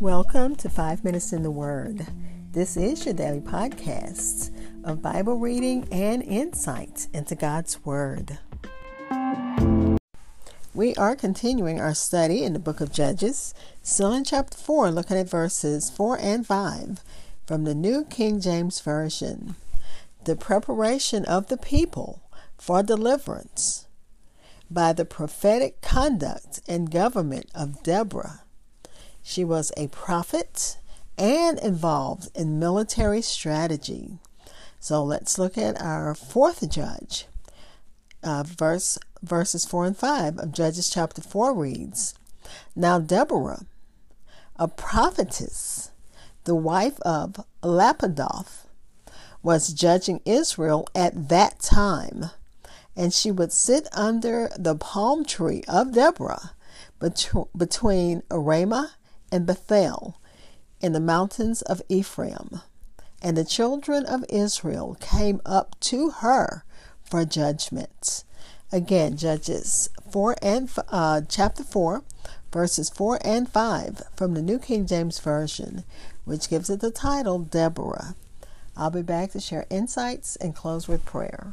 Welcome to Five Minutes in the Word. This is your daily podcast of Bible reading and insight into God's Word. We are continuing our study in the book of Judges, still in chapter 4, looking at verses 4 and 5 from the New King James Version. The preparation of the people for deliverance by the prophetic conduct and government of Deborah she was a prophet and involved in military strategy. So let's look at our fourth judge. Uh, verse verses 4 and 5 of Judges chapter 4 reads Now Deborah, a prophetess, the wife of Lapidoth, was judging Israel at that time, and she would sit under the palm tree of Deborah between Ramah and Bethel in the mountains of Ephraim. And the children of Israel came up to her for judgment. Again, Judges 4 and uh, chapter 4, verses 4 and 5 from the New King James Version, which gives it the title Deborah. I'll be back to share insights and close with prayer.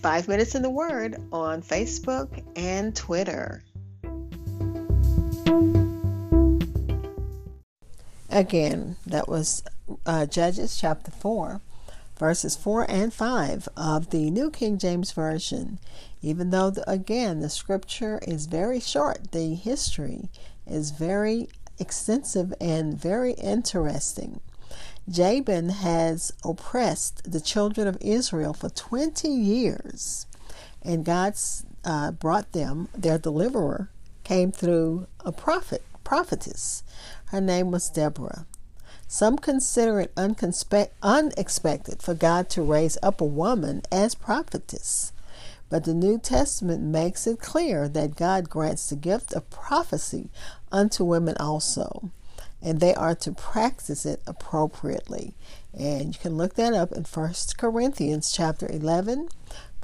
Five Minutes in the Word on Facebook and Twitter. Again, that was uh, Judges chapter 4, verses 4 and 5 of the New King James Version. Even though, the, again, the scripture is very short, the history is very extensive and very interesting. Jabin has oppressed the children of Israel for 20 years, and God's uh, brought them, their deliverer came through a prophet, prophetess. Her name was Deborah. Some consider it unexpected for God to raise up a woman as prophetess. But the New Testament makes it clear that God grants the gift of prophecy unto women also and they are to practice it appropriately. And you can look that up in 1 Corinthians chapter 11,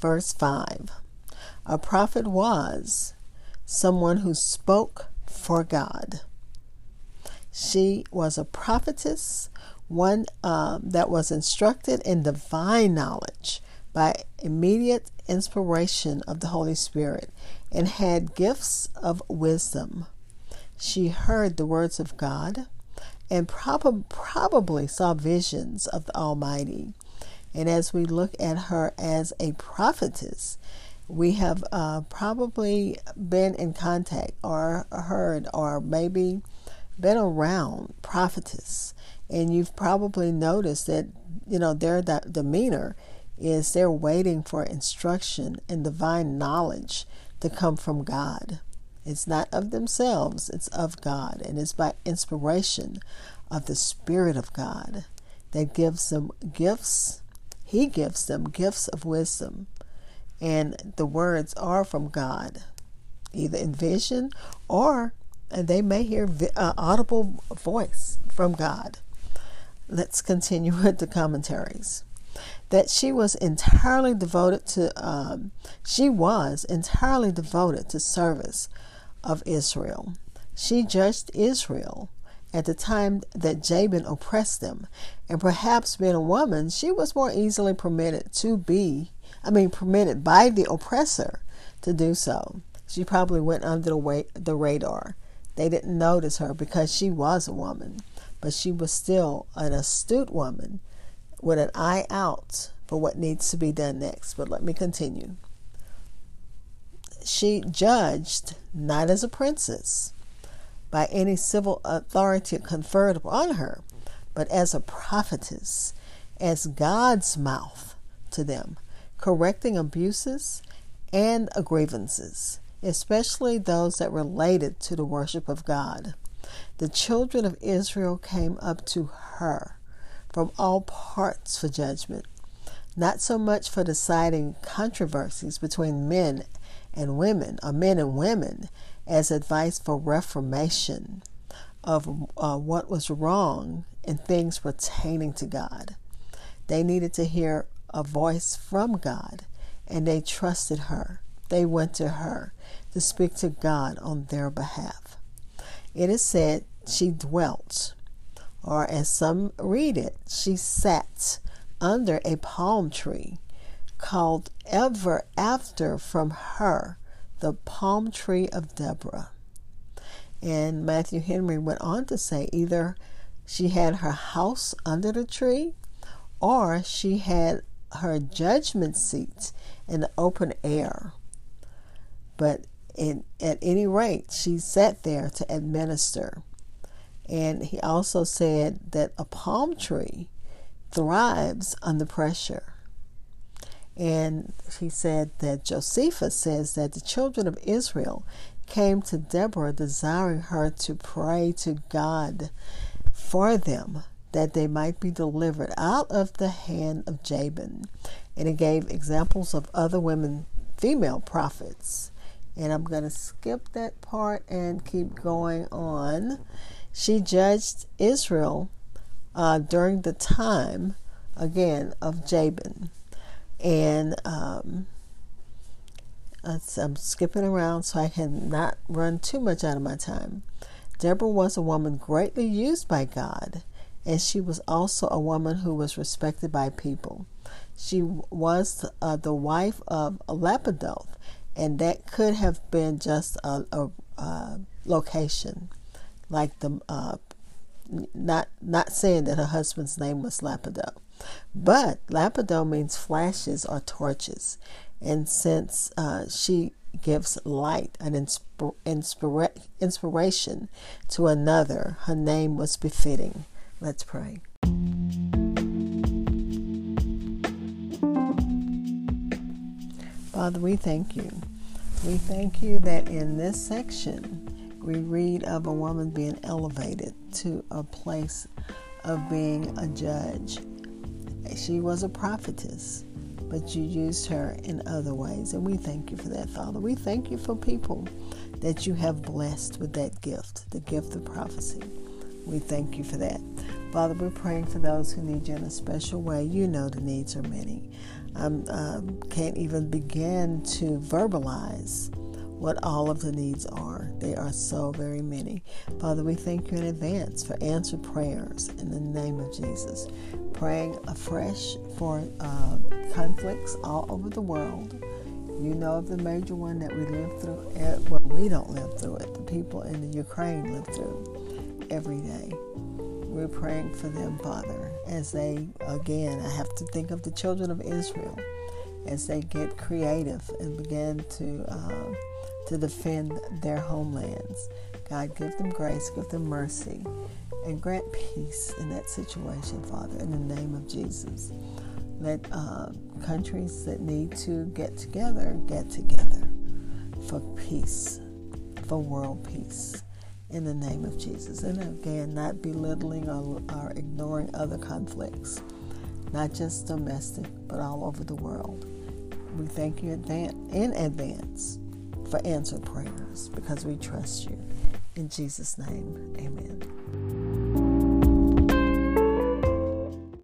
verse 5. A prophet was someone who spoke for God. She was a prophetess, one um, that was instructed in divine knowledge by immediate inspiration of the Holy Spirit and had gifts of wisdom. She heard the words of God and prob- probably saw visions of the Almighty. And as we look at her as a prophetess, we have uh, probably been in contact or heard or maybe been around prophetess. And you've probably noticed that, you know, their demeanor is they're waiting for instruction and divine knowledge to come from God. It's not of themselves, it's of God. And it's by inspiration of the Spirit of God that gives them gifts. He gives them gifts of wisdom. And the words are from God, either in vision or they may hear uh, audible voice from God. Let's continue with the commentaries that she was entirely devoted to um, she was entirely devoted to service of Israel. She judged Israel at the time that Jabin oppressed them, and perhaps being a woman, she was more easily permitted to be, I mean, permitted by the oppressor to do so. She probably went under the, way, the radar. They didn't notice her because she was a woman, but she was still an astute woman with an eye out for what needs to be done next. But let me continue she judged not as a princess by any civil authority conferred upon her, but as a prophetess, as God's mouth to them, correcting abuses and grievances. especially those that related to the worship of God. The children of Israel came up to her from all parts for judgment, not so much for deciding controversies between men and women, or men and women, as advice for reformation of uh, what was wrong in things pertaining to God. They needed to hear a voice from God, and they trusted her. They went to her to speak to God on their behalf. It is said she dwelt, or as some read it, she sat under a palm tree called ever after from her the palm tree of Deborah. And Matthew Henry went on to say either she had her house under the tree or she had her judgment seat in the open air. But in, at any rate, she sat there to administer. And he also said that a palm tree thrives under pressure. And he said that Josephus says that the children of Israel came to Deborah desiring her to pray to God for them that they might be delivered out of the hand of Jabin. And he gave examples of other women, female prophets. And I'm going to skip that part and keep going on. She judged Israel uh, during the time, again, of Jabin. And um, I'm skipping around so I can not run too much out of my time. Deborah was a woman greatly used by God, and she was also a woman who was respected by people. She was uh, the wife of Lapidoth, and that could have been just a, a, a location, like the uh, not not saying that her husband's name was Lapido, But Lapido means flashes or torches. And since uh, she gives light and insp- inspira- inspiration to another, her name was befitting. Let's pray. Father, we thank you. We thank you that in this section we read of a woman being elevated to a place of being a judge she was a prophetess, but you used her in other ways. And we thank you for that, Father. We thank you for people that you have blessed with that gift, the gift of prophecy. We thank you for that. Father, we're praying for those who need you in a special way. You know the needs are many. I um, can't even begin to verbalize what all of the needs are. They are so very many. Father, we thank you in advance for answered prayers in the name of Jesus. Praying afresh for uh, conflicts all over the world. You know of the major one that we live through. Eh, well, we don't live through it. The people in the Ukraine live through every day. We're praying for them, Father, as they, again, I have to think of the children of Israel as they get creative and begin to. Uh, to defend their homelands. God, give them grace, give them mercy, and grant peace in that situation, Father, in the name of Jesus. Let uh, countries that need to get together get together for peace, for world peace, in the name of Jesus. And again, not belittling or, or ignoring other conflicts, not just domestic, but all over the world. We thank you in advance for answered prayers because we trust you. In Jesus' name, amen.